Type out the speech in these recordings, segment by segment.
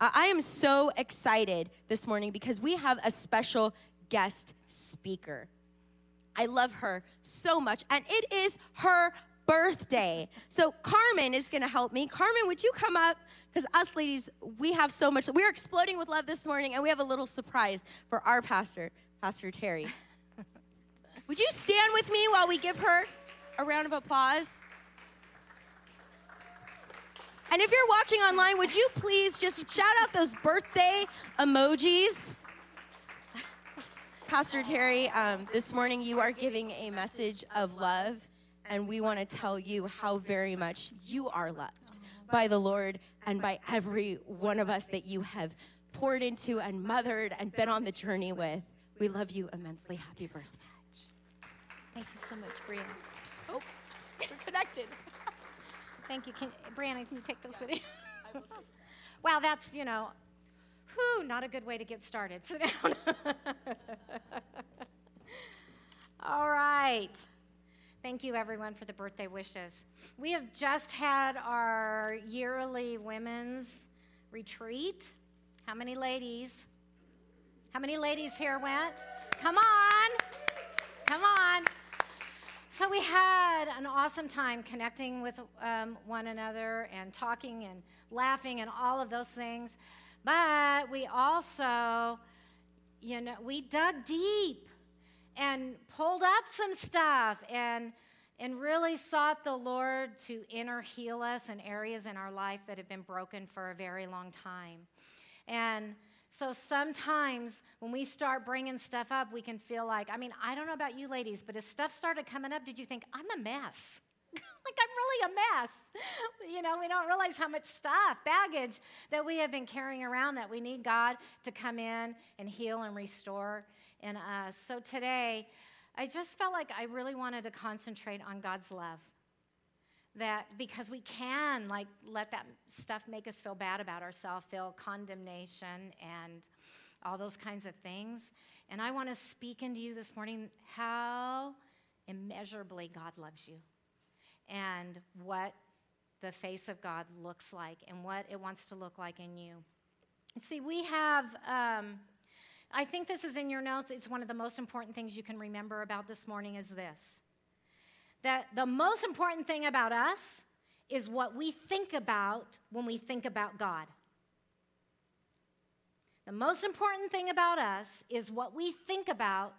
I am so excited this morning because we have a special guest speaker. I love her so much, and it is her birthday. So, Carmen is gonna help me. Carmen, would you come up? Because us ladies, we have so much. We're exploding with love this morning, and we have a little surprise for our pastor, Pastor Terry. would you stand with me while we give her a round of applause? And if you're watching online, would you please just shout out those birthday emojis? Pastor Terry, um, this morning you are giving a message of love, and we want to tell you how very much you are loved by the Lord and by every one of us that you have poured into and mothered and been on the journey with. We love you immensely. Happy birthday. Thank you so much, Brianna. Oh, we're connected. Thank you. Can, Brianna, can you take this with you? wow, that's, you know, whew, not a good way to get started. Sit down. All right. Thank you, everyone, for the birthday wishes. We have just had our yearly women's retreat. How many ladies? How many ladies here went? Come on. Come on. So we had an awesome time connecting with um, one another and talking and laughing and all of those things. But we also, you know, we dug deep and pulled up some stuff and and really sought the Lord to inner heal us in areas in our life that have been broken for a very long time. And so sometimes when we start bringing stuff up, we can feel like, I mean, I don't know about you ladies, but as stuff started coming up, did you think, I'm a mess? like, I'm really a mess. you know, we don't realize how much stuff, baggage that we have been carrying around that we need God to come in and heal and restore in us. So today, I just felt like I really wanted to concentrate on God's love that because we can like let that stuff make us feel bad about ourselves feel condemnation and all those kinds of things. And i want to speak into you this morning how immeasurably god loves you and what the face of god looks like and what it wants to look like in you. See we have um, i think this is in your notes. It's one of the most important things you can remember about this morning is this that the most important thing about us is what we think about when we think about God. The most important thing about us is what we think about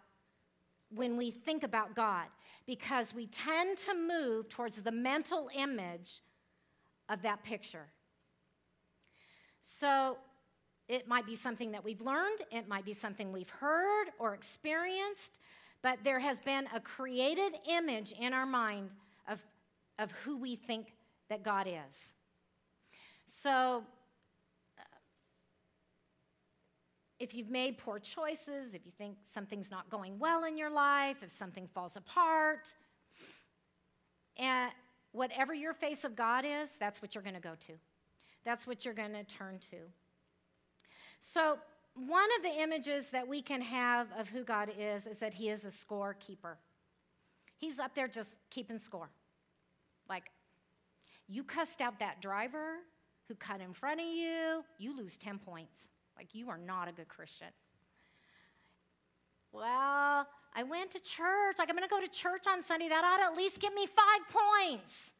when we think about God, because we tend to move towards the mental image of that picture. So it might be something that we've learned, it might be something we've heard or experienced, but there has been a created image in our mind of, of who we think that God is. So, uh, if you've made poor choices, if you think something's not going well in your life, if something falls apart, and whatever your face of God is, that's what you're going to go to. That's what you're going to turn to. So, one of the images that we can have of who God is is that He is a scorekeeper. He's up there just keeping score. Like, you cussed out that driver who cut in front of you, you lose 10 points. Like, you are not a good Christian. Well, I went to church. Like, I'm going to go to church on Sunday. That ought to at least give me five points.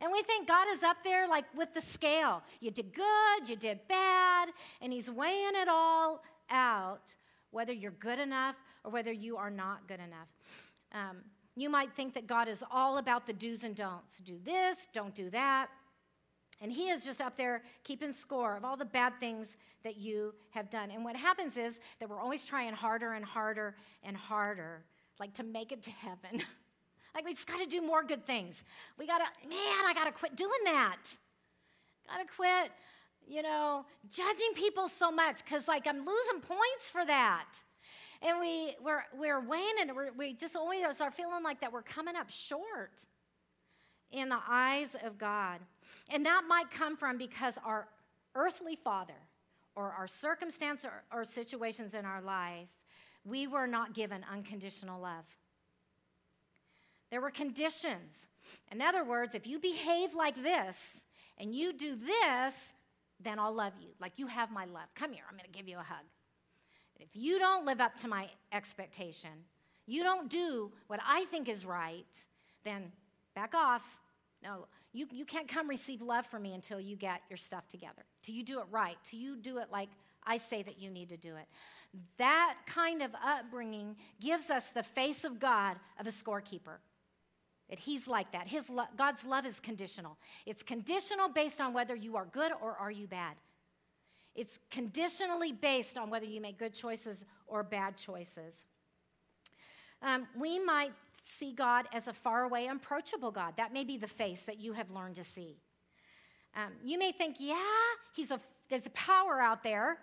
And we think God is up there like with the scale. You did good, you did bad, and He's weighing it all out, whether you're good enough or whether you are not good enough. Um, you might think that God is all about the do's and don'ts do this, don't do that. And He is just up there keeping score of all the bad things that you have done. And what happens is that we're always trying harder and harder and harder, like to make it to heaven. Like, we just got to do more good things. We got to, man, I got to quit doing that. Got to quit, you know, judging people so much because, like, I'm losing points for that. And we, we're, we're it, we're, we just always are feeling like that we're coming up short in the eyes of God. And that might come from because our earthly father or our circumstance or, or situations in our life, we were not given unconditional love. There were conditions. In other words, if you behave like this and you do this, then I'll love you. Like you have my love. Come here, I'm going to give you a hug. If you don't live up to my expectation, you don't do what I think is right, then back off. No, you, you can't come receive love from me until you get your stuff together, till you do it right, till you do it like I say that you need to do it. That kind of upbringing gives us the face of God of a scorekeeper. That he's like that. His lo- God's love is conditional. It's conditional based on whether you are good or are you bad. It's conditionally based on whether you make good choices or bad choices. Um, we might see God as a faraway, unapproachable God. That may be the face that you have learned to see. Um, you may think, yeah, he's a, there's a power out there,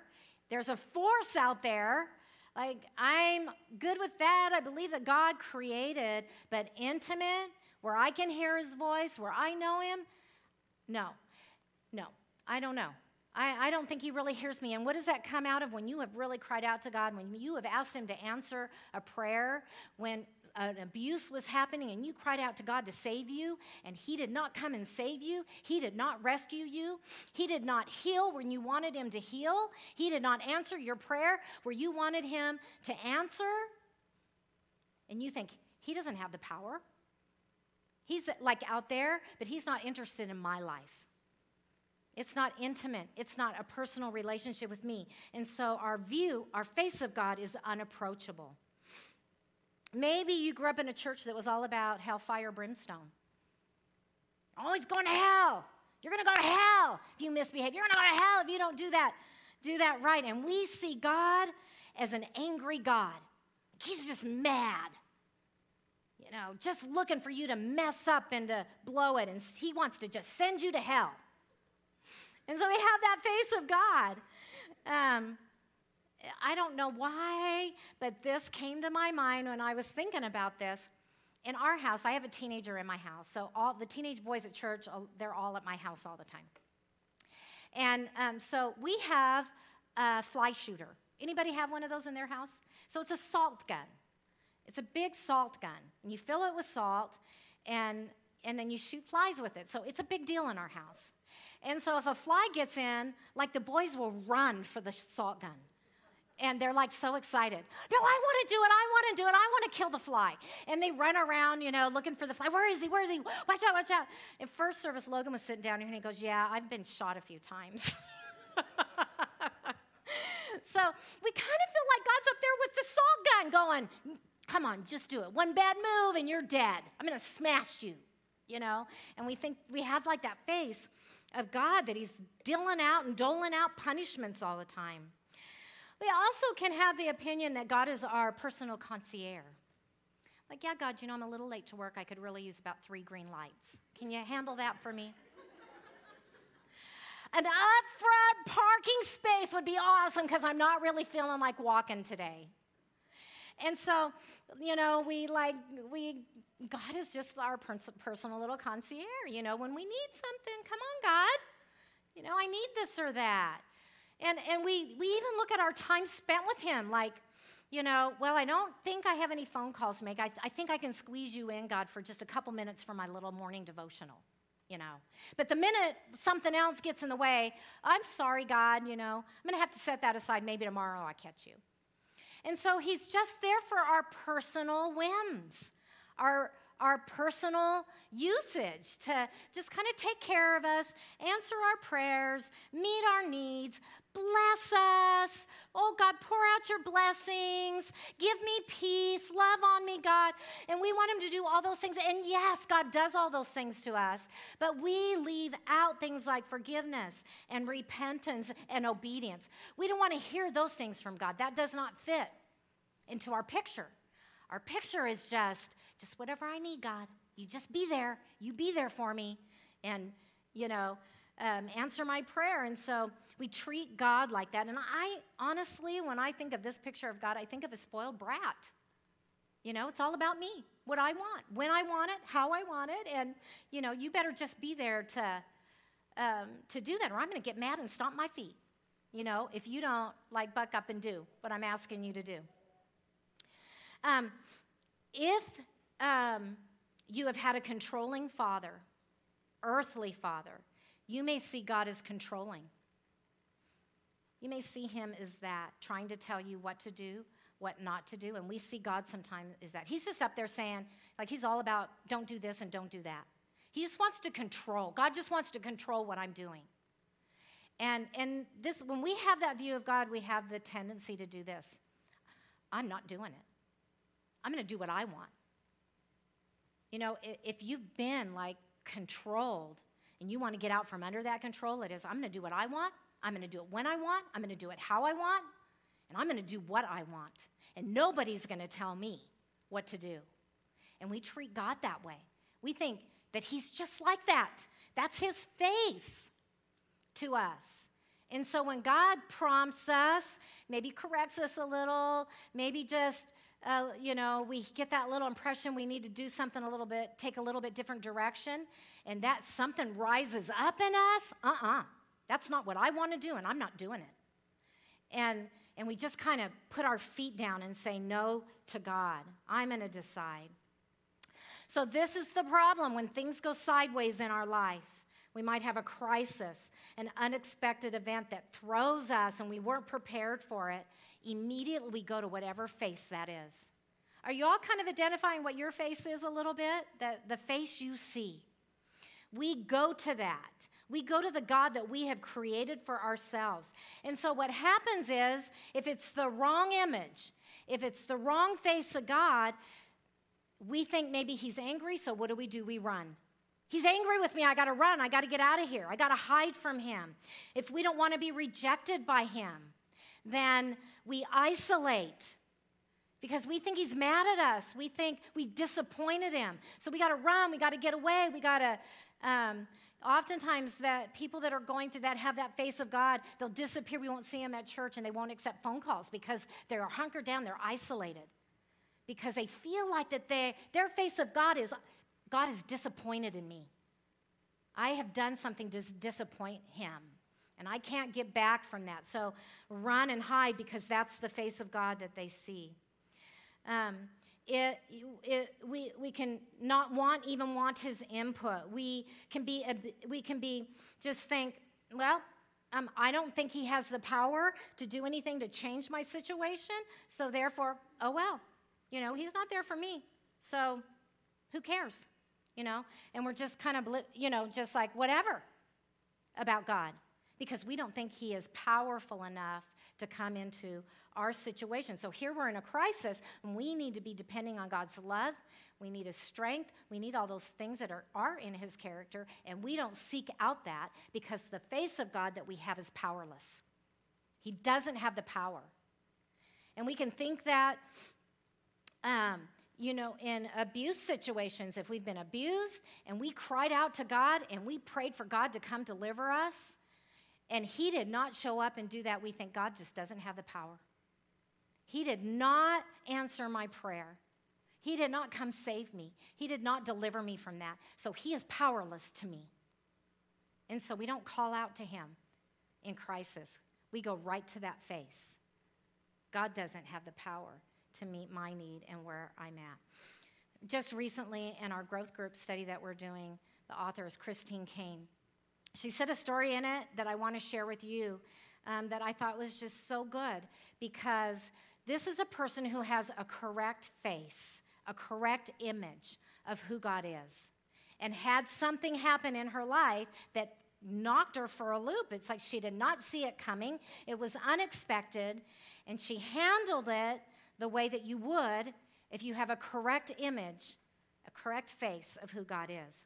there's a force out there. Like, I'm good with that. I believe that God created, but intimate, where I can hear his voice, where I know him, no, no, I don't know. I, I, don't think he really hears me. And what does that come out of when you have really cried out to God, when you have asked him to answer a prayer, when an abuse was happening and you cried out to God to save you, and he did not come and save you? He did not rescue you. He did not heal when you wanted him to heal. He did not answer your prayer where you wanted him to answer. And you think, he doesn't have the power. He's like out there, but he's not interested in my life. It's not intimate. It's not a personal relationship with me. And so our view, our face of God is unapproachable. Maybe you grew up in a church that was all about hellfire, brimstone. Always going to hell. You're going to go to hell if you misbehave. You're going to go to hell if you don't do that. Do that right. And we see God as an angry God. He's just mad. You know, just looking for you to mess up and to blow it. And he wants to just send you to hell. And so we have that face of God. Um, I don't know why, but this came to my mind when I was thinking about this. In our house, I have a teenager in my house. So all the teenage boys at church, they're all at my house all the time. And um, so we have a fly shooter. Anybody have one of those in their house? So it's a salt gun. It's a big salt gun. And you fill it with salt, and, and then you shoot flies with it. So it's a big deal in our house. And so if a fly gets in, like the boys will run for the salt gun. And they're like so excited. No, I want to do it. I want to do it. I want to kill the fly. And they run around, you know, looking for the fly. Where is he? Where is he? Watch out, watch out. In first service, Logan was sitting down here and he goes, Yeah, I've been shot a few times. so we kind of feel like God's up there with the salt gun going, Come on, just do it. One bad move and you're dead. I'm going to smash you, you know? And we think we have like that face of God that He's dealing out and doling out punishments all the time. We also can have the opinion that God is our personal concierge. Like, yeah, God, you know, I'm a little late to work. I could really use about three green lights. Can you handle that for me? An upfront parking space would be awesome because I'm not really feeling like walking today. And so, you know, we like, we, God is just our personal little concierge. You know, when we need something, come on, God. You know, I need this or that. And, and we, we even look at our time spent with Him like, you know, well, I don't think I have any phone calls to make. I, I think I can squeeze you in, God, for just a couple minutes for my little morning devotional, you know. But the minute something else gets in the way, I'm sorry, God, you know, I'm going to have to set that aside. Maybe tomorrow I'll catch you. And so he's just there for our personal whims, our, our personal usage to just kind of take care of us, answer our prayers, meet our needs, bless us. Oh, God, pour out your blessings. Give me peace. Love on me, God. And we want Him to do all those things. And yes, God does all those things to us. But we leave out things like forgiveness and repentance and obedience. We don't want to hear those things from God. That does not fit into our picture. Our picture is just, just whatever I need, God. You just be there. You be there for me. And, you know, um, answer my prayer. And so we treat God like that. And I honestly, when I think of this picture of God, I think of a spoiled brat. You know, it's all about me, what I want, when I want it, how I want it. And, you know, you better just be there to, um, to do that, or I'm going to get mad and stomp my feet, you know, if you don't like buck up and do what I'm asking you to do. Um, if um, you have had a controlling father, earthly father, you may see God as controlling. You may see him as that, trying to tell you what to do, what not to do. And we see God sometimes is that. He's just up there saying, like, he's all about don't do this and don't do that. He just wants to control. God just wants to control what I'm doing. And, and this, when we have that view of God, we have the tendency to do this. I'm not doing it. I'm going to do what I want. You know, if you've been like controlled and you want to get out from under that control, it is I'm going to do what I want. I'm going to do it when I want. I'm going to do it how I want. And I'm going to do what I want. And nobody's going to tell me what to do. And we treat God that way. We think that He's just like that. That's His face to us. And so when God prompts us, maybe corrects us a little, maybe just, uh, you know, we get that little impression we need to do something a little bit, take a little bit different direction, and that something rises up in us, uh uh-uh. uh that's not what I want to do, and I'm not doing it. And, and we just kind of put our feet down and say no to God. I'm going to decide. So, this is the problem when things go sideways in our life. We might have a crisis, an unexpected event that throws us and we weren't prepared for it. Immediately we go to whatever face that is. Are you all kind of identifying what your face is a little bit? The, the face you see. We go to that. We go to the God that we have created for ourselves. And so what happens is, if it's the wrong image, if it's the wrong face of God, we think maybe he's angry, so what do we do? We run. He's angry with me. I got to run. I got to get out of here. I got to hide from him. If we don't want to be rejected by him, then we isolate because we think he's mad at us. We think we disappointed him. So we got to run. We got to get away. We got to um, oftentimes that people that are going through that have that face of god they'll disappear we won't see them at church and they won't accept phone calls because they're hunkered down they're isolated because they feel like that they, their face of god is god is disappointed in me. I have done something to disappoint him and i can't get back from that. So run and hide because that's the face of god that they see. Um, it, it, we, we can not want even want his input. We can be we can be just think well um, i don't think he has the power to do anything to change my situation so therefore oh well you know he's not there for me. So who cares you know and we're just kind of you know just like whatever about god because we don't think he is powerful enough to come into our situation. So here we're in a crisis, and we need to be depending on God's love. We need His strength. We need all those things that are, are in His character, and we don't seek out that because the face of God that we have is powerless. He doesn't have the power. And we can think that, um, you know, in abuse situations, if we've been abused and we cried out to God and we prayed for God to come deliver us, and He did not show up and do that, we think God just doesn't have the power. He did not answer my prayer. He did not come save me. He did not deliver me from that. So he is powerless to me. And so we don't call out to him in crisis. We go right to that face. God doesn't have the power to meet my need and where I'm at. Just recently, in our growth group study that we're doing, the author is Christine Caine. She said a story in it that I want to share with you um, that I thought was just so good because this is a person who has a correct face, a correct image of who God is, and had something happen in her life that knocked her for a loop. It's like she did not see it coming, it was unexpected, and she handled it the way that you would if you have a correct image, a correct face of who God is.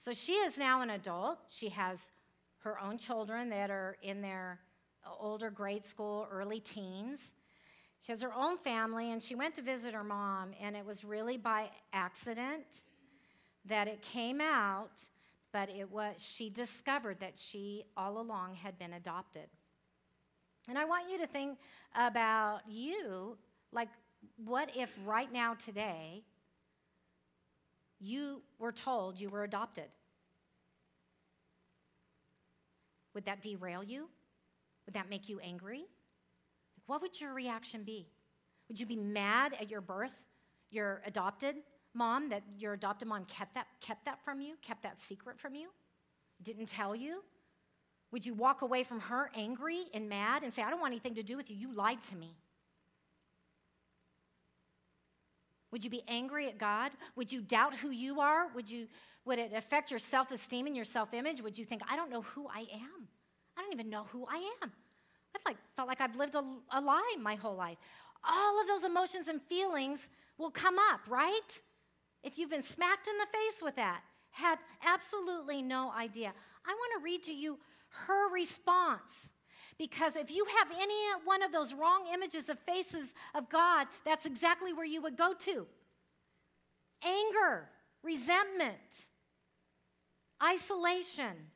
So she is now an adult. She has her own children that are in their uh, older grade school, early teens. She has her own family, and she went to visit her mom, and it was really by accident that it came out, but it was she discovered that she all along had been adopted. And I want you to think about you, like what if right now today you were told you were adopted? Would that derail you? Would that make you angry? what would your reaction be? Would you be mad at your birth, your adopted mom, that your adopted mom kept that, kept that from you, kept that secret from you, didn't tell you? Would you walk away from her angry and mad and say, I don't want anything to do with you? You lied to me. Would you be angry at God? Would you doubt who you are? Would, you, would it affect your self esteem and your self image? Would you think, I don't know who I am? I don't even know who I am. I've like, felt like I've lived a, a lie my whole life. All of those emotions and feelings will come up, right? If you've been smacked in the face with that, had absolutely no idea. I want to read to you her response. Because if you have any one of those wrong images of faces of God, that's exactly where you would go to anger, resentment, isolation.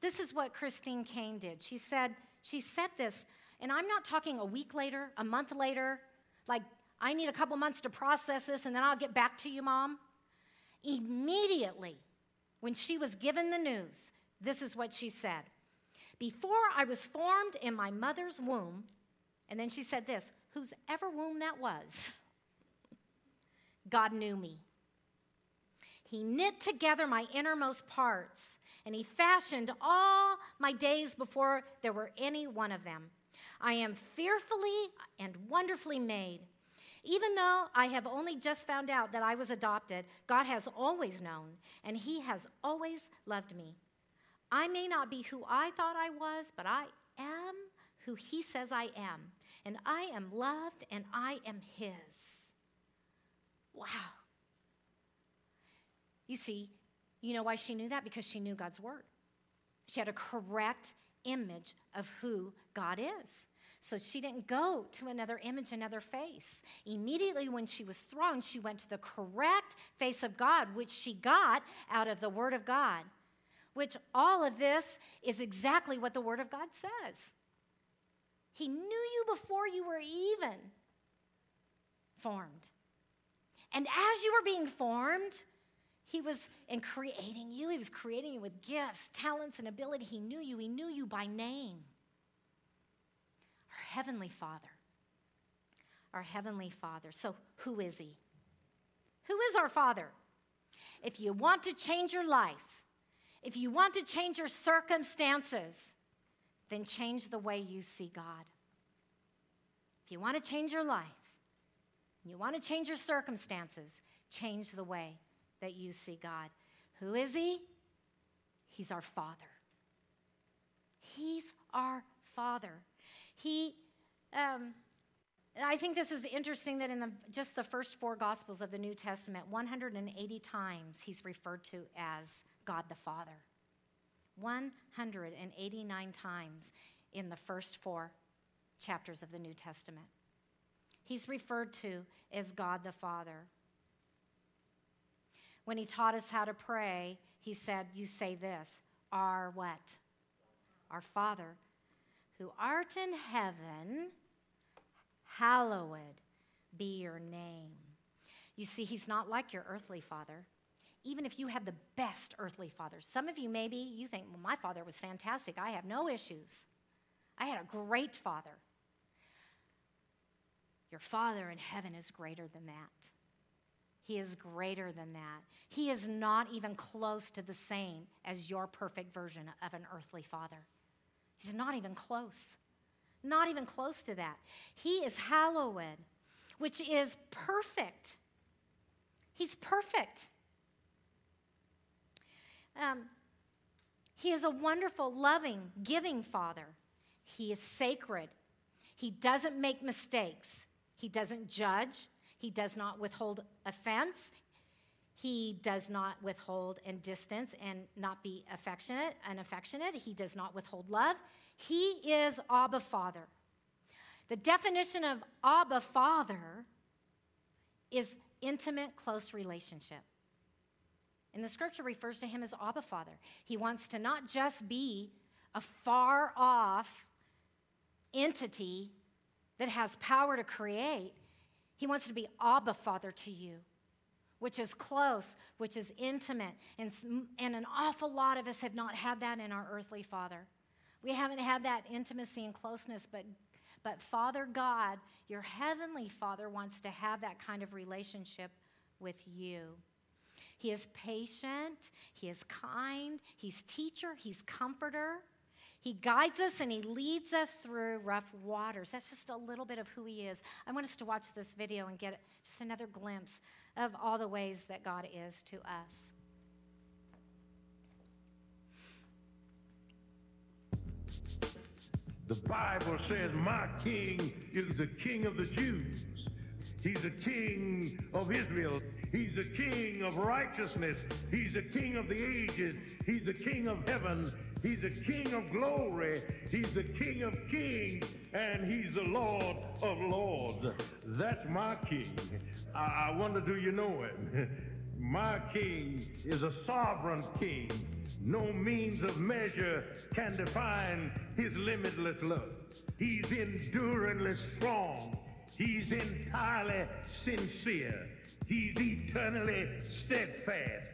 This is what Christine Caine did. She said, she said this, and I'm not talking a week later, a month later, like I need a couple months to process this and then I'll get back to you, mom. Immediately, when she was given the news, this is what she said before I was formed in my mother's womb, and then she said this whose ever womb that was, God knew me. He knit together my innermost parts, and He fashioned all my days before there were any one of them. I am fearfully and wonderfully made. Even though I have only just found out that I was adopted, God has always known, and He has always loved me. I may not be who I thought I was, but I am who He says I am. And I am loved and I am His. Wow. You see, you know why she knew that? Because she knew God's Word. She had a correct image of who God is. So she didn't go to another image, another face. Immediately when she was thrown, she went to the correct face of God, which she got out of the Word of God which all of this is exactly what the Word of God says. He knew you before you were even formed. And as you were being formed, He was in creating you, He was creating you with gifts, talents, and ability. He knew you, He knew you by name. Our Heavenly Father. Our Heavenly Father. So, who is He? Who is our Father? If you want to change your life, if you want to change your circumstances, then change the way you see God. If you want to change your life, you want to change your circumstances, change the way that you see God. Who is He? He's our Father. He's our Father. He, um, I think this is interesting that in the, just the first four Gospels of the New Testament, 180 times he's referred to as God the Father. 189 times in the first four chapters of the New Testament. He's referred to as God the Father. When he taught us how to pray, he said, You say this, our what? Our Father, who art in heaven, hallowed be your name. You see, he's not like your earthly father even if you have the best earthly father. Some of you maybe you think, well, my father was fantastic. I have no issues. I had a great father. Your father in heaven is greater than that. He is greater than that. He is not even close to the same as your perfect version of an earthly father. He's not even close. Not even close to that. He is hallowed, which is perfect. He's perfect. Um, he is a wonderful, loving, giving father. He is sacred. He doesn't make mistakes. He doesn't judge. He does not withhold offense. He does not withhold and distance and not be affectionate and affectionate. He does not withhold love. He is Abba Father. The definition of Abba Father is intimate, close relationship. And the scripture refers to him as Abba Father. He wants to not just be a far off entity that has power to create, he wants to be Abba Father to you, which is close, which is intimate. And, and an awful lot of us have not had that in our earthly father. We haven't had that intimacy and closeness, but, but Father God, your heavenly Father, wants to have that kind of relationship with you. He is patient, He is kind, He's teacher, He's comforter, He guides us and He leads us through rough waters. That's just a little bit of who He is. I want us to watch this video and get just another glimpse of all the ways that God is to us. The Bible says, My king is the king of the Jews. He's the king of Israel. He's the king of righteousness. He's the king of the ages. He's the king of heaven. He's the king of glory. He's the king of kings. And he's the Lord of lords. That's my king. I, I wonder, do you know him? My king is a sovereign king. No means of measure can define his limitless love. He's enduringly strong. He's entirely sincere. He's eternally steadfast.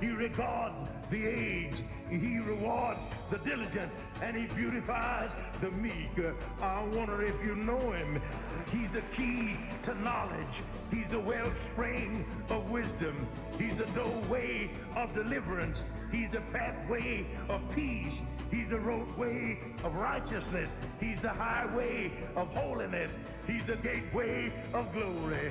He regards the aged. He rewards the diligent. And he beautifies the meek. I wonder if you know him. He's the key to knowledge. He's the wellspring of wisdom. He's the doorway of deliverance. He's the pathway of peace. He's the roadway of righteousness. He's the highway of holiness. He's the gateway of glory.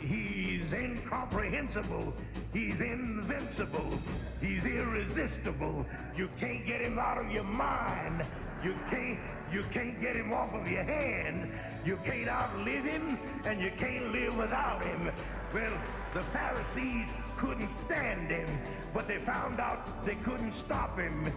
He's incomprehensible. He's invincible. He's irresistible. You can't get him out of your mind. You can't you can't get him off of your hand. You can't outlive him and you can't live without him. Well, the Pharisees couldn't stand him, but they found out they couldn't stop him.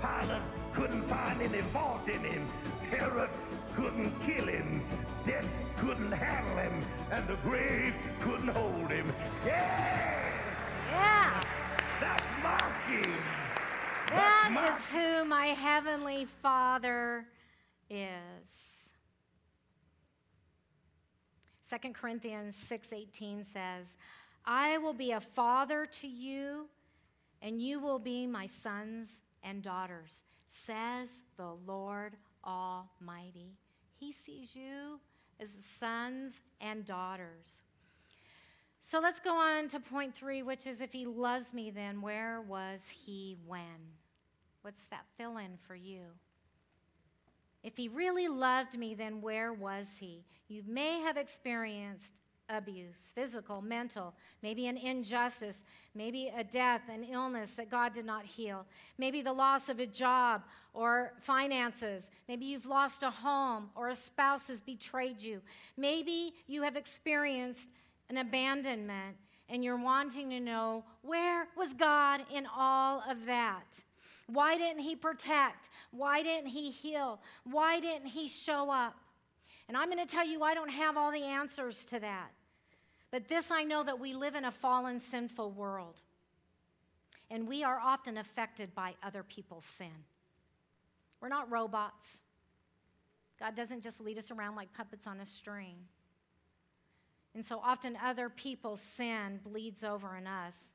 Pilate couldn't find any fault in him. Herod couldn't kill him. Death couldn't handle him. And the grave couldn't hold him. Yeah! Yeah. That's my king. That my- is who my heavenly Father is. 2 Corinthians 6:18 says, "I will be a father to you, and you will be my sons and daughters," says the Lord Almighty. He sees you as sons and daughters. So let's go on to point three, which is if he loves me, then where was he when? What's that fill in for you? If he really loved me, then where was he? You may have experienced abuse, physical, mental, maybe an injustice, maybe a death, an illness that God did not heal, maybe the loss of a job or finances, maybe you've lost a home or a spouse has betrayed you, maybe you have experienced an abandonment and you're wanting to know where was God in all of that? Why didn't he protect? Why didn't he heal? Why didn't he show up? And I'm going to tell you, I don't have all the answers to that. But this I know that we live in a fallen, sinful world. And we are often affected by other people's sin. We're not robots. God doesn't just lead us around like puppets on a string. And so often other people's sin bleeds over in us.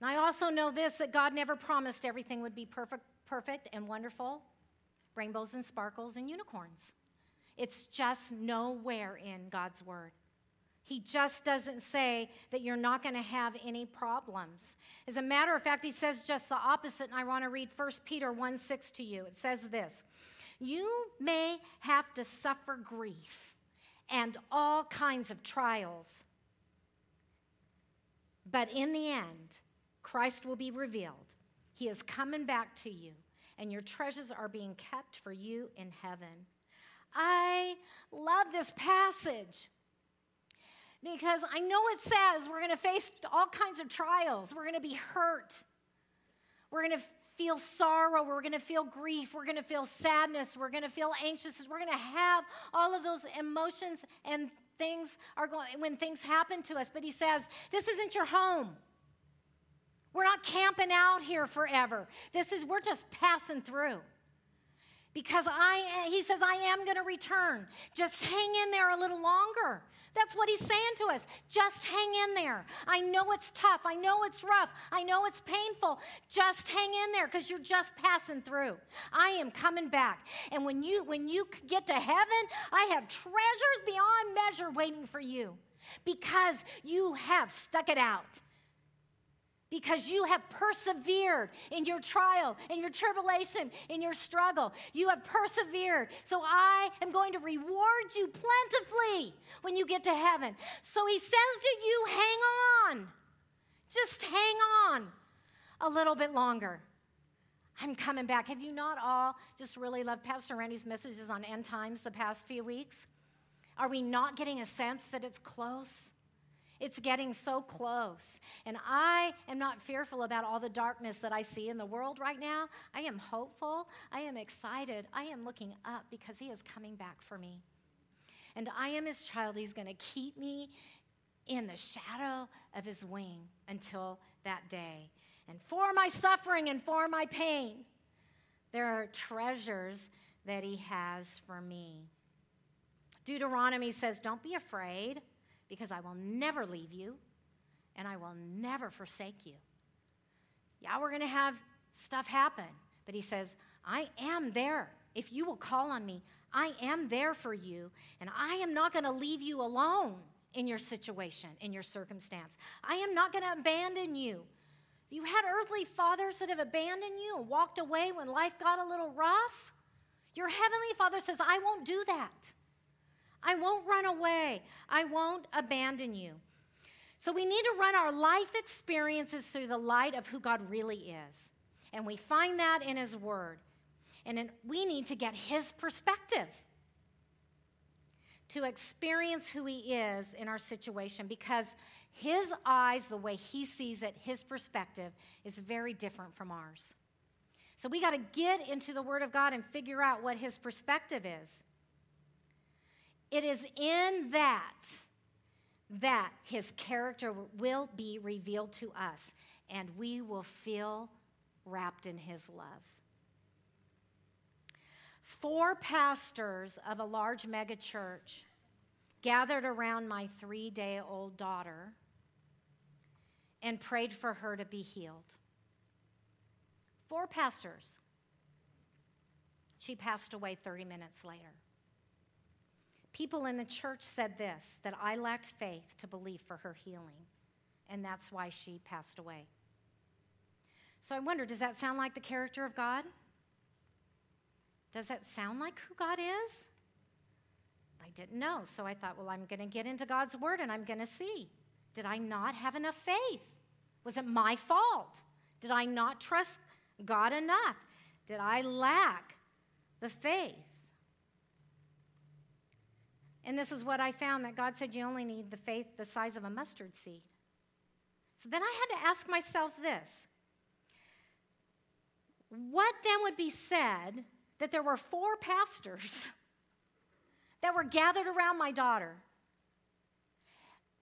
And I also know this that God never promised everything would be perfect, perfect and wonderful, rainbows and sparkles and unicorns. It's just nowhere in God's word. He just doesn't say that you're not going to have any problems. As a matter of fact, he says just the opposite, and I want to read 1 Peter 1 6 to you. It says this You may have to suffer grief and all kinds of trials, but in the end, Christ will be revealed. He is coming back to you, and your treasures are being kept for you in heaven. I love this passage because I know it says we're going to face all kinds of trials. We're going to be hurt. We're going to feel sorrow. We're going to feel grief. We're going to feel sadness. We're going to feel anxious. We're going to have all of those emotions and things are going when things happen to us. But he says, this isn't your home. We're not camping out here forever. This is we're just passing through because I, he says, I am going to return. Just hang in there a little longer. That's what he's saying to us. Just hang in there. I know it's tough. I know it's rough. I know it's painful. Just hang in there because you're just passing through. I am coming back. And when you when you get to heaven, I have treasures beyond measure waiting for you because you have stuck it out because you have persevered in your trial, in your tribulation, in your struggle. You have persevered. So I am going to reward you plentifully when you get to heaven. So he says to you, hang on. Just hang on a little bit longer. I'm coming back. Have you not all just really loved Pastor Randy's messages on end times the past few weeks? Are we not getting a sense that it's close? It's getting so close. And I am not fearful about all the darkness that I see in the world right now. I am hopeful. I am excited. I am looking up because He is coming back for me. And I am His child. He's going to keep me in the shadow of His wing until that day. And for my suffering and for my pain, there are treasures that He has for me. Deuteronomy says, Don't be afraid because I will never leave you and I will never forsake you. Yeah, we're going to have stuff happen, but he says, I am there. If you will call on me, I am there for you, and I am not going to leave you alone in your situation, in your circumstance. I am not going to abandon you. You had earthly fathers that have abandoned you and walked away when life got a little rough. Your heavenly father says, I won't do that. I won't run away. I won't abandon you. So we need to run our life experiences through the light of who God really is. And we find that in His Word. And we need to get His perspective to experience who He is in our situation because His eyes, the way He sees it, His perspective is very different from ours. So we got to get into the Word of God and figure out what His perspective is. It is in that that his character will be revealed to us and we will feel wrapped in his love. Four pastors of a large megachurch gathered around my three day old daughter and prayed for her to be healed. Four pastors. She passed away 30 minutes later. People in the church said this that I lacked faith to believe for her healing, and that's why she passed away. So I wonder does that sound like the character of God? Does that sound like who God is? I didn't know, so I thought, well, I'm going to get into God's word and I'm going to see. Did I not have enough faith? Was it my fault? Did I not trust God enough? Did I lack the faith? And this is what I found that God said you only need the faith the size of a mustard seed. So then I had to ask myself this what then would be said that there were four pastors that were gathered around my daughter?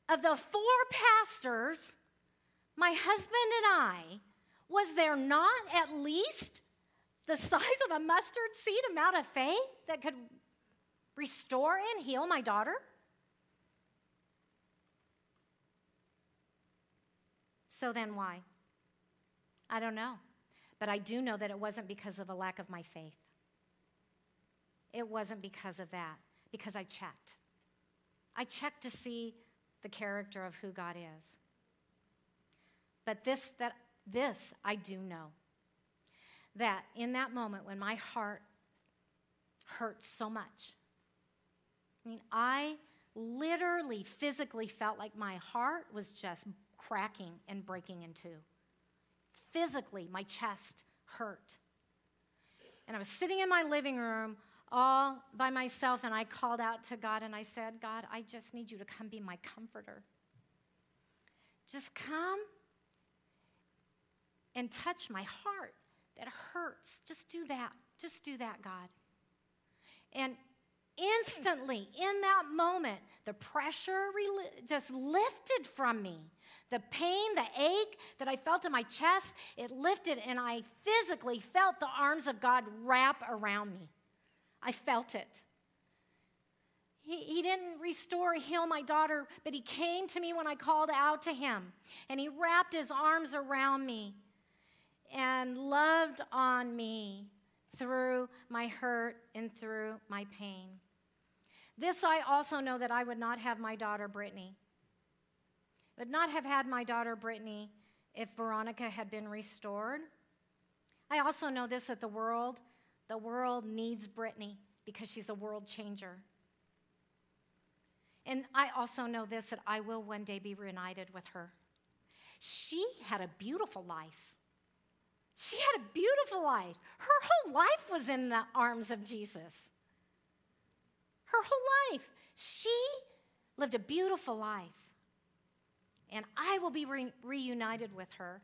Of the four pastors, my husband and I, was there not at least the size of a mustard seed amount of faith that could restore and heal my daughter? So then why? I don't know. But I do know that it wasn't because of a lack of my faith. It wasn't because of that, because I checked. I checked to see the character of who God is. But this that this I do know. That in that moment when my heart hurt so much. I mean, I literally physically felt like my heart was just cracking and breaking in two. Physically, my chest hurt. And I was sitting in my living room all by myself, and I called out to God and I said, God, I just need you to come be my comforter. Just come and touch my heart that hurts. Just do that. Just do that, God. And instantly, in that moment, the pressure just lifted from me. The pain, the ache that I felt in my chest, it lifted, and I physically felt the arms of God wrap around me. I felt it. He, he didn't restore, heal my daughter, but he came to me when I called out to him, and he wrapped his arms around me and loved on me through my hurt and through my pain. This I also know that I would not have my daughter Brittany would not have had my daughter Brittany if Veronica had been restored. I also know this that the world, the world needs Brittany because she's a world changer. And I also know this that I will one day be reunited with her. She had a beautiful life. She had a beautiful life. Her whole life was in the arms of Jesus. Her whole life. She lived a beautiful life and I will be re- reunited with her.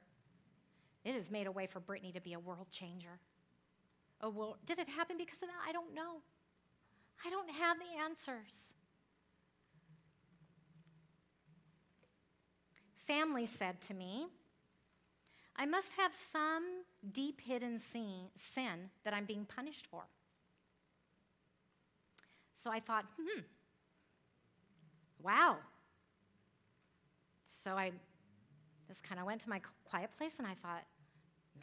It has made a way for Brittany to be a world changer. Oh, well, did it happen because of that? I don't know. I don't have the answers. Family said to me, I must have some deep hidden sin that I'm being punished for. So I thought, hmm, wow, so I just kind of went to my quiet place and I thought,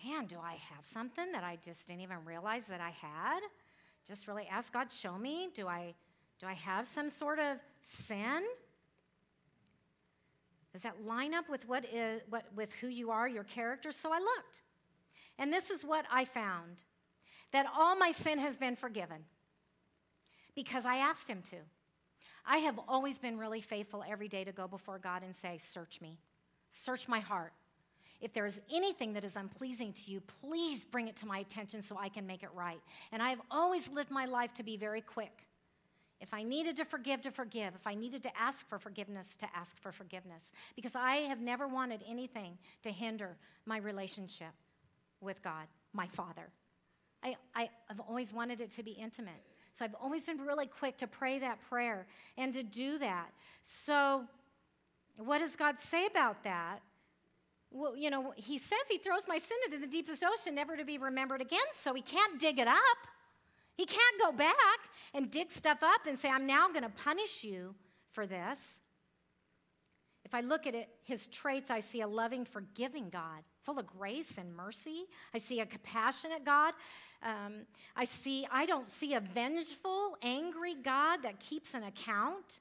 man, do I have something that I just didn't even realize that I had? Just really ask God, show me. Do I, do I have some sort of sin? Does that line up with what is what with who you are, your character? So I looked. And this is what I found that all my sin has been forgiven because I asked him to. I have always been really faithful every day to go before God and say, Search me, search my heart. If there is anything that is unpleasing to you, please bring it to my attention so I can make it right. And I have always lived my life to be very quick. If I needed to forgive, to forgive. If I needed to ask for forgiveness, to ask for forgiveness. Because I have never wanted anything to hinder my relationship with God, my Father. I, I, have always wanted it to be intimate. So I've always been really quick to pray that prayer and to do that. So, what does God say about that? Well, you know, He says He throws my sin into the deepest ocean, never to be remembered again, so He can't dig it up. He can't go back and dig stuff up and say, I'm now going to punish you for this. If I look at it, his traits, I see a loving, forgiving God, full of grace and mercy. I see a compassionate God um, I see, I don't see a vengeful, angry God that keeps an account.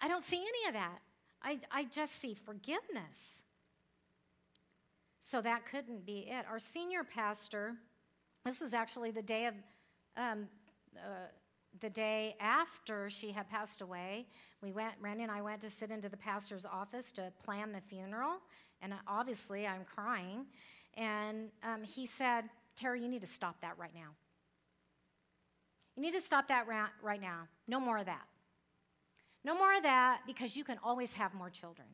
I don't see any of that. I, I just see forgiveness. So that couldn't be it. Our senior pastor, this was actually the day of, um, uh, the day after she had passed away. We went, Randy and I went to sit into the pastor's office to plan the funeral, and obviously I'm crying. And um, he said, Terry, you need to stop that right now. You need to stop that right now. No more of that. No more of that because you can always have more children.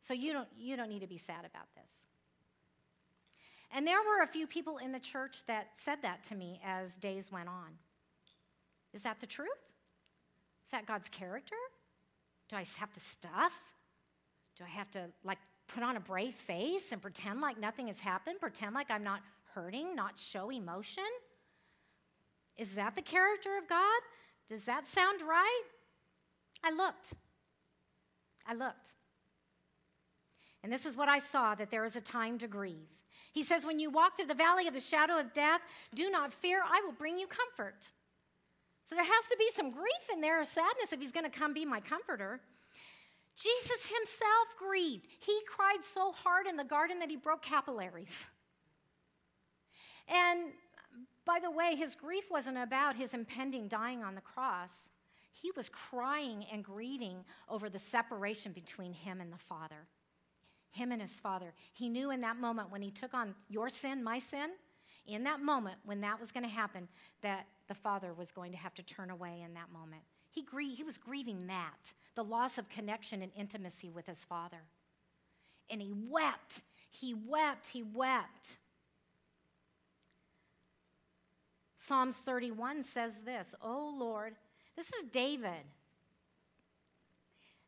So you don't, you don't need to be sad about this. And there were a few people in the church that said that to me as days went on. Is that the truth? Is that God's character? Do I have to stuff? Do I have to like put on a brave face and pretend like nothing has happened? Pretend like I'm not hurting, not show emotion? Is that the character of God? Does that sound right? I looked. I looked. And this is what I saw that there is a time to grieve. He says, When you walk through the valley of the shadow of death, do not fear, I will bring you comfort. So there has to be some grief in there, a sadness, if he's going to come be my comforter. Jesus himself grieved. He cried so hard in the garden that he broke capillaries. And by the way, his grief wasn't about his impending dying on the cross. He was crying and grieving over the separation between him and the Father, him and his Father. He knew in that moment when he took on your sin, my sin, in that moment when that was going to happen, that the Father was going to have to turn away in that moment. He, grie- he was grieving that, the loss of connection and intimacy with his Father. And he wept, he wept, he wept. Psalms 31 says this Oh Lord, this is David.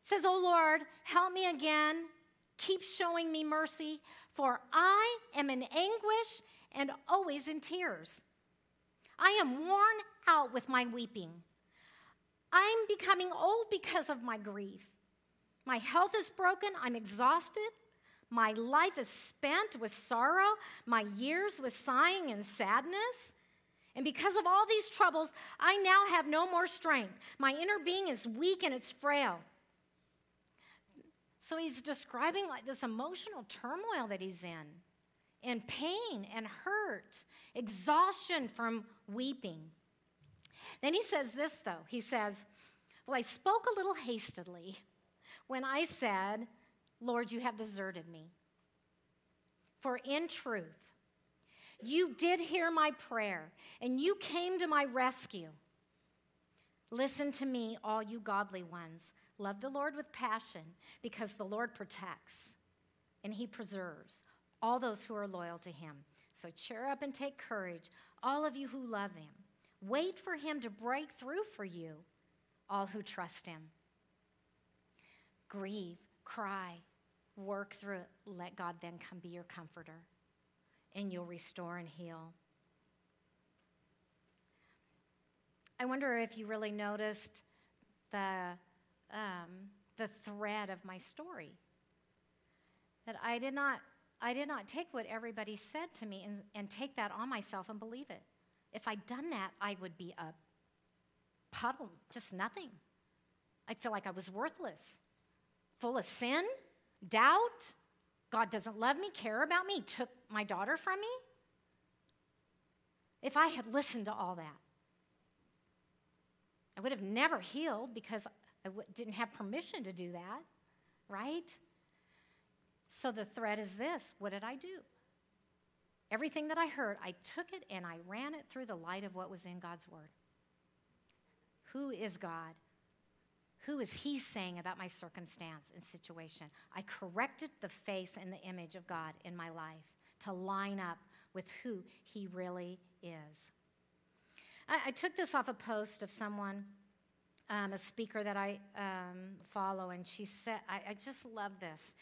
says, Oh Lord, help me again. Keep showing me mercy, for I am in anguish and always in tears. I am worn out with my weeping. I'm becoming old because of my grief. My health is broken. I'm exhausted. My life is spent with sorrow, my years with sighing and sadness. And because of all these troubles, I now have no more strength. My inner being is weak and it's frail. So he's describing like this emotional turmoil that he's in, and pain and hurt, exhaustion from weeping. Then he says this, though. He says, Well, I spoke a little hastily when I said, Lord, you have deserted me. For in truth, you did hear my prayer, and you came to my rescue. Listen to me, all you godly ones. Love the Lord with passion, because the Lord protects and he preserves all those who are loyal to him. So cheer up and take courage, all of you who love him. Wait for him to break through for you, all who trust him. Grieve, cry, work through it. Let God then come be your comforter, and you'll restore and heal. I wonder if you really noticed the, um, the thread of my story. That I did not, I did not take what everybody said to me and, and take that on myself and believe it. If I'd done that, I would be a puddle, just nothing. I'd feel like I was worthless, full of sin, doubt. God doesn't love me, care about me, took my daughter from me. If I had listened to all that, I would have never healed because I w- didn't have permission to do that, right? So the thread is this what did I do? Everything that I heard, I took it and I ran it through the light of what was in God's word. Who is God? Who is He saying about my circumstance and situation? I corrected the face and the image of God in my life to line up with who He really is. I, I took this off a post of someone, um, a speaker that I um, follow, and she said, I, I just love this.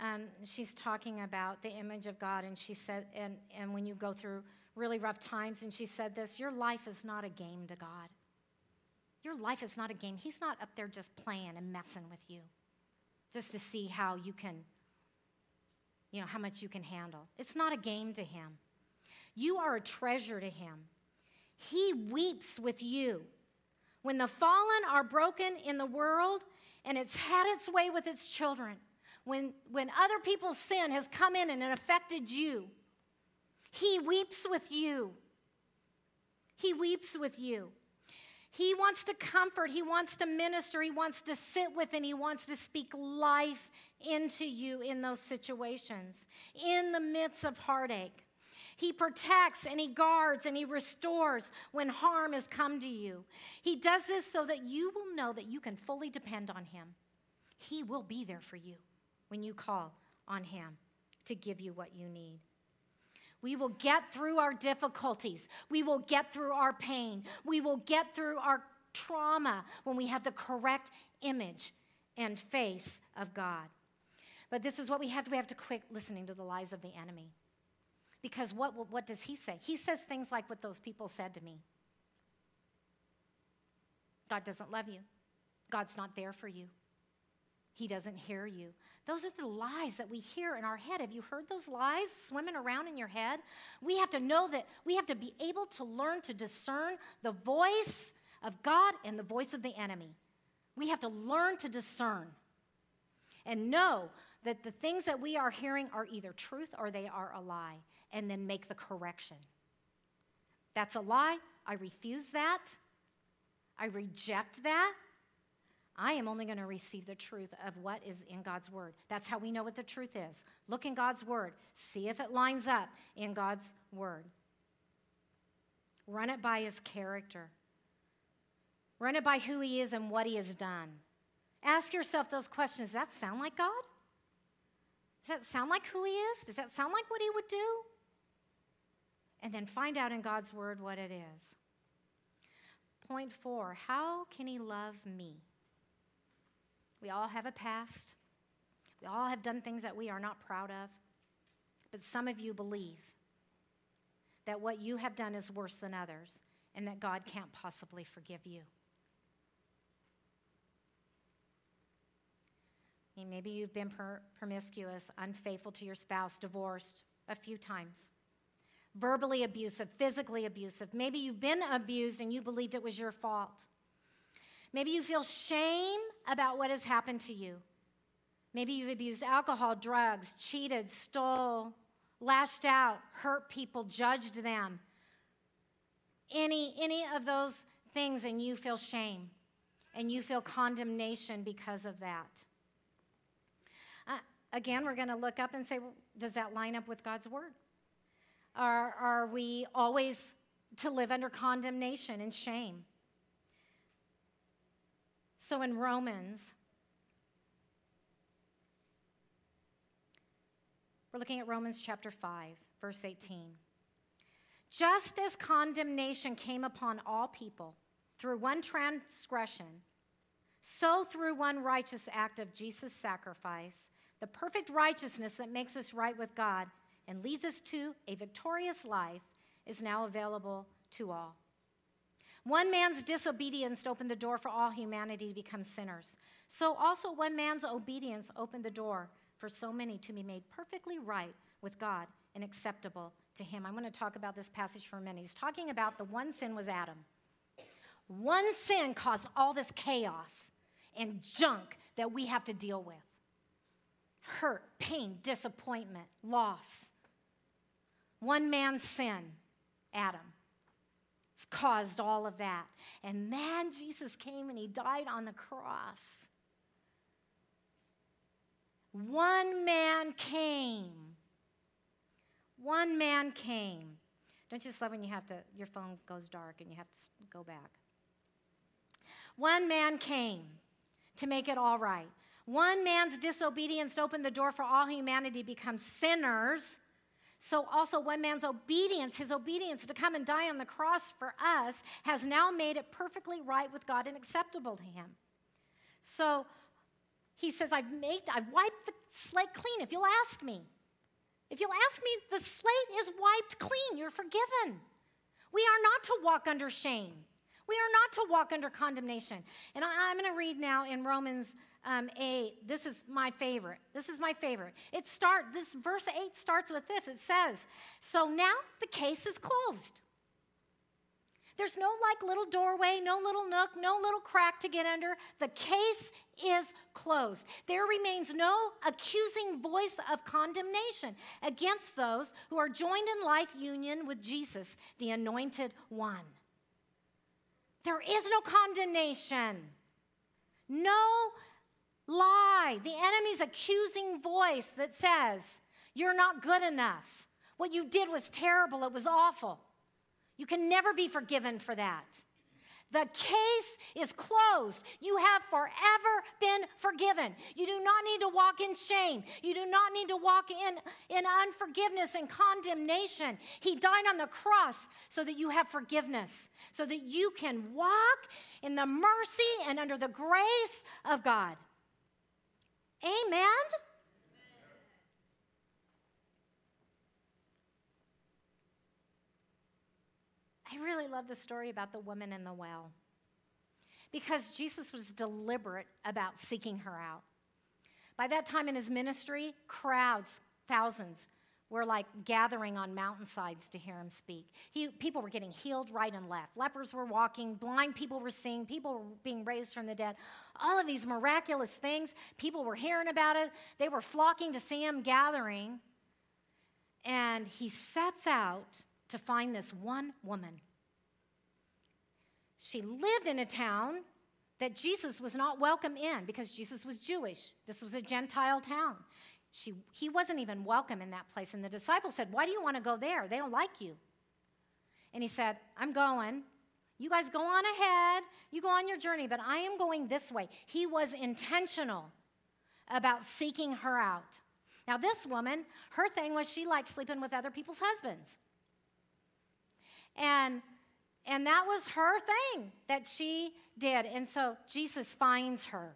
Um, she's talking about the image of God, and she said, and, and when you go through really rough times, and she said this your life is not a game to God. Your life is not a game. He's not up there just playing and messing with you just to see how you can, you know, how much you can handle. It's not a game to Him. You are a treasure to Him. He weeps with you. When the fallen are broken in the world and it's had its way with its children, when, when other people's sin has come in and it affected you, He weeps with you. He weeps with you. He wants to comfort, He wants to minister, He wants to sit with, and He wants to speak life into you in those situations, in the midst of heartache. He protects and he guards and he restores when harm has come to you. He does this so that you will know that you can fully depend on him. He will be there for you when you call on him to give you what you need. We will get through our difficulties. We will get through our pain. We will get through our trauma when we have the correct image and face of God. But this is what we have to we have to quit listening to the lies of the enemy. Because what, what does he say? He says things like what those people said to me. God doesn't love you. God's not there for you. He doesn't hear you. Those are the lies that we hear in our head. Have you heard those lies swimming around in your head? We have to know that we have to be able to learn to discern the voice of God and the voice of the enemy. We have to learn to discern and know that the things that we are hearing are either truth or they are a lie, and then make the correction. That's a lie. I refuse that. I reject that. I am only going to receive the truth of what is in God's word. That's how we know what the truth is. Look in God's word, see if it lines up in God's word. Run it by his character, run it by who he is and what he has done. Ask yourself those questions. Does that sound like God? Does that sound like who he is? Does that sound like what he would do? And then find out in God's word what it is. Point four how can he love me? We all have a past. We all have done things that we are not proud of. But some of you believe that what you have done is worse than others and that God can't possibly forgive you. maybe you've been per- promiscuous, unfaithful to your spouse, divorced a few times, verbally abusive, physically abusive. Maybe you've been abused and you believed it was your fault. Maybe you feel shame about what has happened to you. Maybe you've abused alcohol, drugs, cheated, stole, lashed out, hurt people, judged them. Any, any of those things, and you feel shame and you feel condemnation because of that. Uh, again, we're going to look up and say, well, does that line up with God's word? Are, are we always to live under condemnation and shame? So in Romans, we're looking at Romans chapter 5, verse 18. Just as condemnation came upon all people through one transgression, so through one righteous act of Jesus' sacrifice, the perfect righteousness that makes us right with God and leads us to a victorious life is now available to all. One man's disobedience opened the door for all humanity to become sinners. So also, one man's obedience opened the door for so many to be made perfectly right with God and acceptable to Him. I'm going to talk about this passage for a minute. He's talking about the one sin was Adam. One sin caused all this chaos and junk that we have to deal with hurt, pain, disappointment, loss. One man's sin, Adam caused all of that. And then Jesus came and he died on the cross. One man came. One man came. Don't you just love when you have to, your phone goes dark and you have to go back? One man came to make it all right. One man's disobedience opened the door for all humanity to become sinners so, also, one man's obedience, his obedience to come and die on the cross for us, has now made it perfectly right with God and acceptable to him. So, he says, I've made, I've wiped the slate clean, if you'll ask me. If you'll ask me, the slate is wiped clean. You're forgiven. We are not to walk under shame. We are not to walk under condemnation. And I, am going to read now in Romans um, 8. This is my favorite. This is my favorite. It start this verse 8 starts with this. It says, "So now the case is closed." There's no like little doorway, no little nook, no little crack to get under. The case is closed. There remains no accusing voice of condemnation against those who are joined in life union with Jesus, the anointed one. There is no condemnation. No lie, the enemy's accusing voice that says, You're not good enough. What you did was terrible, it was awful. You can never be forgiven for that. The case is closed. You have forever been forgiven. You do not need to walk in shame. You do not need to walk in, in unforgiveness and condemnation. He died on the cross so that you have forgiveness, so that you can walk in the mercy and under the grace of God. Amen? I really love the story about the woman in the well. Because Jesus was deliberate about seeking her out. By that time in his ministry, crowds, thousands, were like gathering on mountainsides to hear him speak. He, people were getting healed right and left. Lepers were walking, blind people were seeing, people were being raised from the dead. All of these miraculous things, people were hearing about it. They were flocking to see him gathering. And he sets out to find this one woman. She lived in a town that Jesus was not welcome in because Jesus was Jewish. This was a Gentile town. She, he wasn't even welcome in that place. And the disciples said, Why do you want to go there? They don't like you. And he said, I'm going. You guys go on ahead. You go on your journey, but I am going this way. He was intentional about seeking her out. Now, this woman, her thing was she liked sleeping with other people's husbands. And and that was her thing that she did. And so Jesus finds her.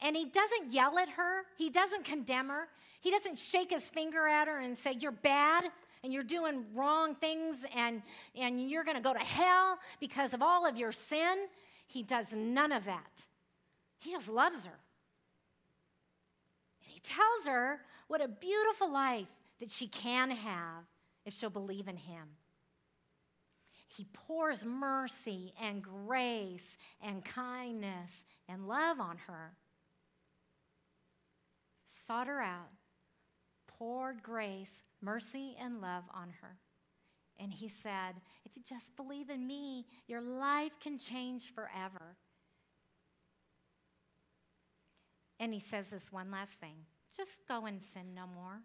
And he doesn't yell at her, he doesn't condemn her, he doesn't shake his finger at her and say, You're bad and you're doing wrong things and, and you're going to go to hell because of all of your sin. He does none of that. He just loves her. And he tells her what a beautiful life that she can have if she'll believe in him. He pours mercy and grace and kindness and love on her. Sought her out, poured grace, mercy, and love on her. And he said, If you just believe in me, your life can change forever. And he says this one last thing just go and sin no more.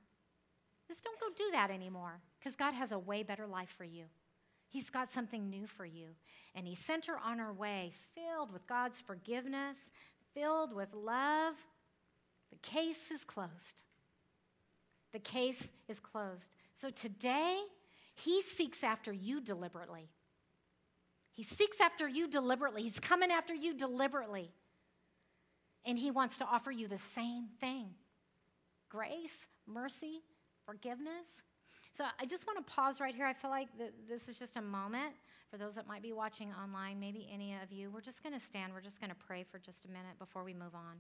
Just don't go do that anymore because God has a way better life for you. He's got something new for you. And He sent her on her way, filled with God's forgiveness, filled with love. The case is closed. The case is closed. So today, He seeks after you deliberately. He seeks after you deliberately. He's coming after you deliberately. And He wants to offer you the same thing grace, mercy, forgiveness. So I just want to pause right here. I feel like this is just a moment for those that might be watching online, maybe any of you. We're just going to stand. We're just going to pray for just a minute before we move on.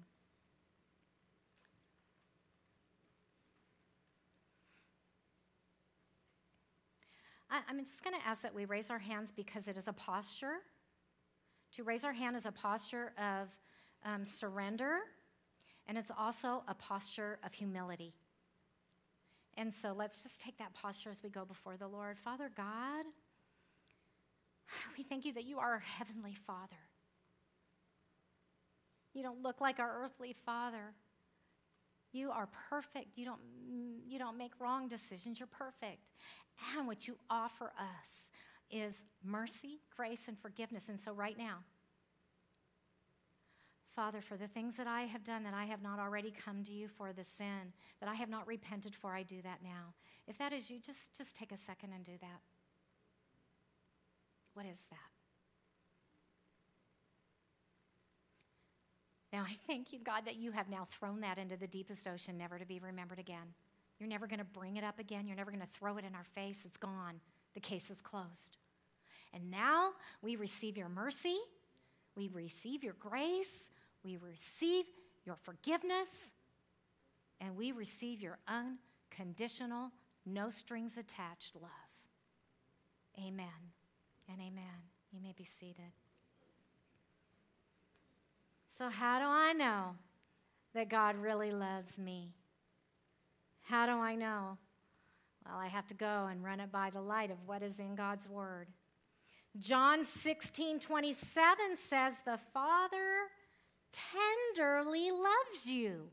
I, I'm just going to ask that we raise our hands because it is a posture. To raise our hand is a posture of um, surrender, and it's also a posture of humility. And so let's just take that posture as we go before the Lord. Father God, we thank you that you are our heavenly Father. You don't look like our earthly Father. You are perfect. You don't, mm, you don't make wrong decisions. You're perfect. And what you offer us is mercy, grace, and forgiveness. And so, right now, Father, for the things that I have done that I have not already come to you for the sin, that I have not repented for, I do that now. If that is you, just, just take a second and do that. What is that? Now, I thank you, God, that you have now thrown that into the deepest ocean, never to be remembered again. You're never going to bring it up again. You're never going to throw it in our face. It's gone. The case is closed. And now we receive your mercy, we receive your grace, we receive your forgiveness, and we receive your unconditional, no strings attached love. Amen and amen. You may be seated. So, how do I know that God really loves me? How do I know? Well, I have to go and run it by the light of what is in God's Word. John 16 27 says, The Father tenderly loves you.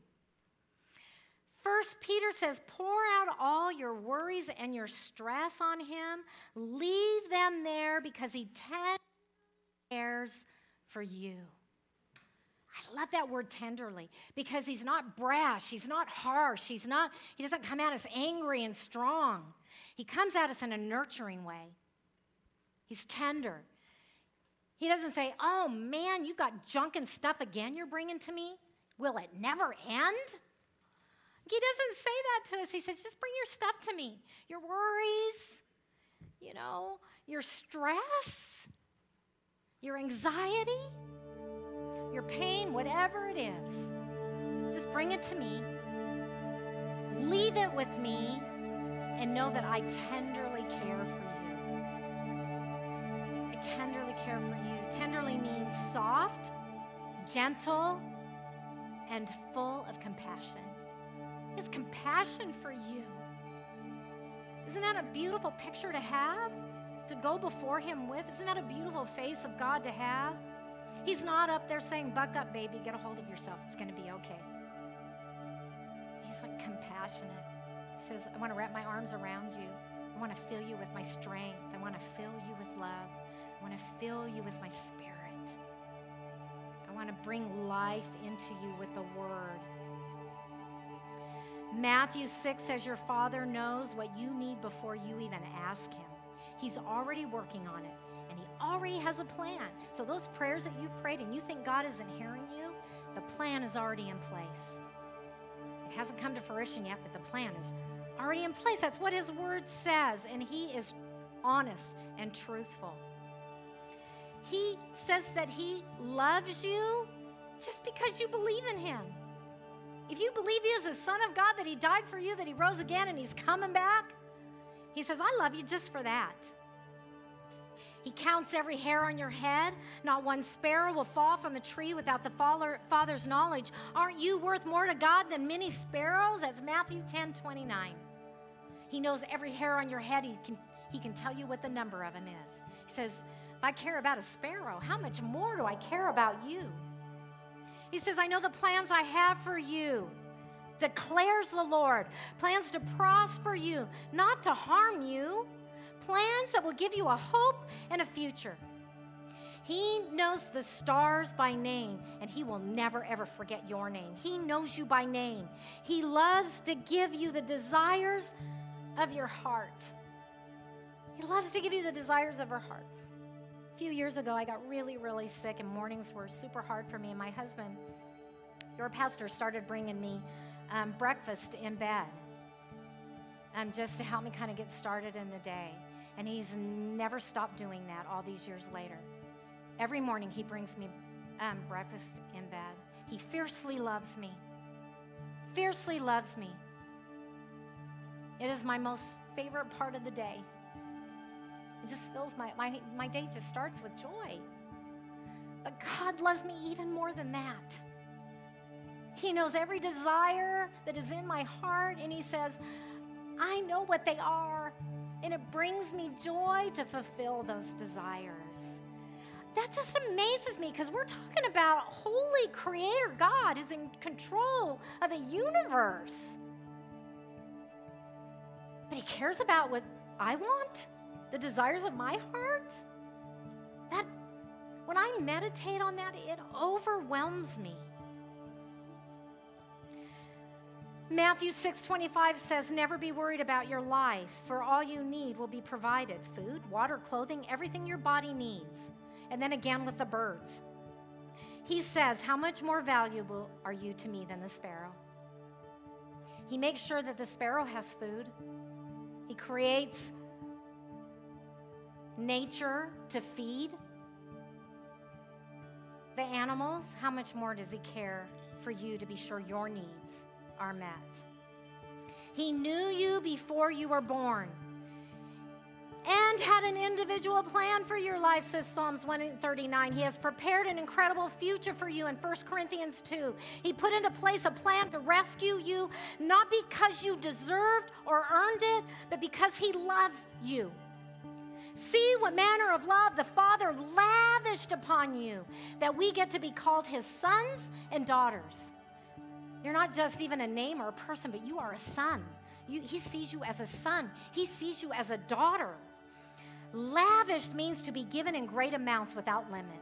First Peter says, pour out all your worries and your stress on him. Leave them there because he tenderly cares for you. I love that word tenderly because he's not brash, he's not harsh, he's not, he doesn't come at us angry and strong. He comes at us in a nurturing way. He's tender. He doesn't say, Oh man, you've got junk and stuff again you're bringing to me. Will it never end? He doesn't say that to us. He says, Just bring your stuff to me, your worries, you know, your stress. your anxiety, your pain, whatever it is, just bring it to me. Leave it with me and know that I tenderly care for you. I tenderly care for you. Tenderly means soft, gentle, and full of compassion. His compassion for you. Isn't that a beautiful picture to have? To go before Him with? Isn't that a beautiful face of God to have? He's not up there saying, Buck up, baby, get a hold of yourself. It's going to be okay. He's like compassionate. He says, I want to wrap my arms around you. I want to fill you with my strength. I want to fill you with love. I want to fill you with my spirit. I want to bring life into you with the word. Matthew 6 says, Your Father knows what you need before you even ask Him. He's already working on it, already has a plan. So, those prayers that you've prayed and you think God isn't hearing you, the plan is already in place. It hasn't come to fruition yet, but the plan is already in place. That's what His Word says, and He is honest and truthful. He says that He loves you just because you believe in Him. If you believe He is the Son of God, that He died for you, that He rose again, and He's coming back, He says, I love you just for that. He counts every hair on your head. Not one sparrow will fall from a tree without the Father's knowledge. Aren't you worth more to God than many sparrows? That's Matthew 10 29. He knows every hair on your head. He can, he can tell you what the number of them is. He says, If I care about a sparrow, how much more do I care about you? He says, I know the plans I have for you, declares the Lord. Plans to prosper you, not to harm you. Plans that will give you a hope and a future. He knows the stars by name, and He will never ever forget your name. He knows you by name. He loves to give you the desires of your heart. He loves to give you the desires of your heart. A few years ago, I got really, really sick, and mornings were super hard for me. And my husband, your pastor, started bringing me um, breakfast in bed um, just to help me kind of get started in the day. And he's never stopped doing that all these years later. Every morning, he brings me um, breakfast in bed. He fiercely loves me. Fiercely loves me. It is my most favorite part of the day. It just fills my, my, my day just starts with joy. But God loves me even more than that. He knows every desire that is in my heart, and He says, I know what they are, and it brings me joy to fulfill those desires. That just amazes me because we're talking about holy creator God is in control of the universe. But he cares about what I want the desires of my heart, that when I meditate on that, it overwhelms me. Matthew 6:25 says, "Never be worried about your life, for all you need will be provided: food, water, clothing, everything your body needs." And then again with the birds. He says, "How much more valuable are you to me than the sparrow?" He makes sure that the sparrow has food. He creates nature to feed the animals, how much more does He care for you to be sure your needs are met? He knew you before you were born and had an individual plan for your life, says Psalms 139. He has prepared an incredible future for you in 1 Corinthians 2. He put into place a plan to rescue you, not because you deserved or earned it, but because He loves you. See what manner of love the Father lavished upon you that we get to be called His sons and daughters. You're not just even a name or a person, but you are a son. You, he sees you as a son, He sees you as a daughter. Lavished means to be given in great amounts without limit.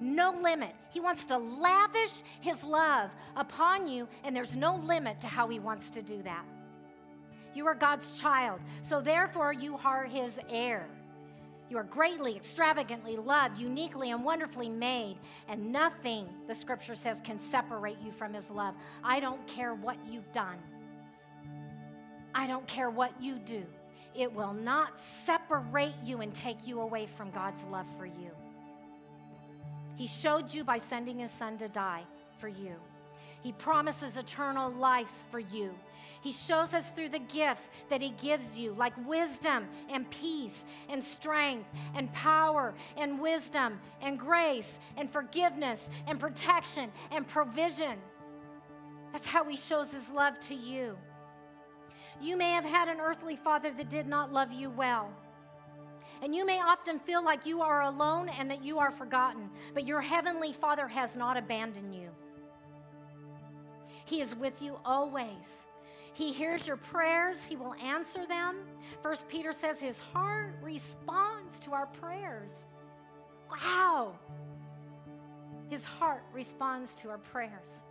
No limit. He wants to lavish His love upon you, and there's no limit to how He wants to do that. You are God's child, so therefore you are his heir. You are greatly, extravagantly loved, uniquely, and wonderfully made, and nothing, the scripture says, can separate you from his love. I don't care what you've done, I don't care what you do. It will not separate you and take you away from God's love for you. He showed you by sending his son to die for you. He promises eternal life for you. He shows us through the gifts that He gives you, like wisdom and peace and strength and power and wisdom and grace and forgiveness and protection and provision. That's how He shows His love to you. You may have had an earthly father that did not love you well. And you may often feel like you are alone and that you are forgotten, but your heavenly Father has not abandoned you. He is with you always. He hears your prayers, He will answer them. First Peter says his heart responds to our prayers. Wow! His heart responds to our prayers.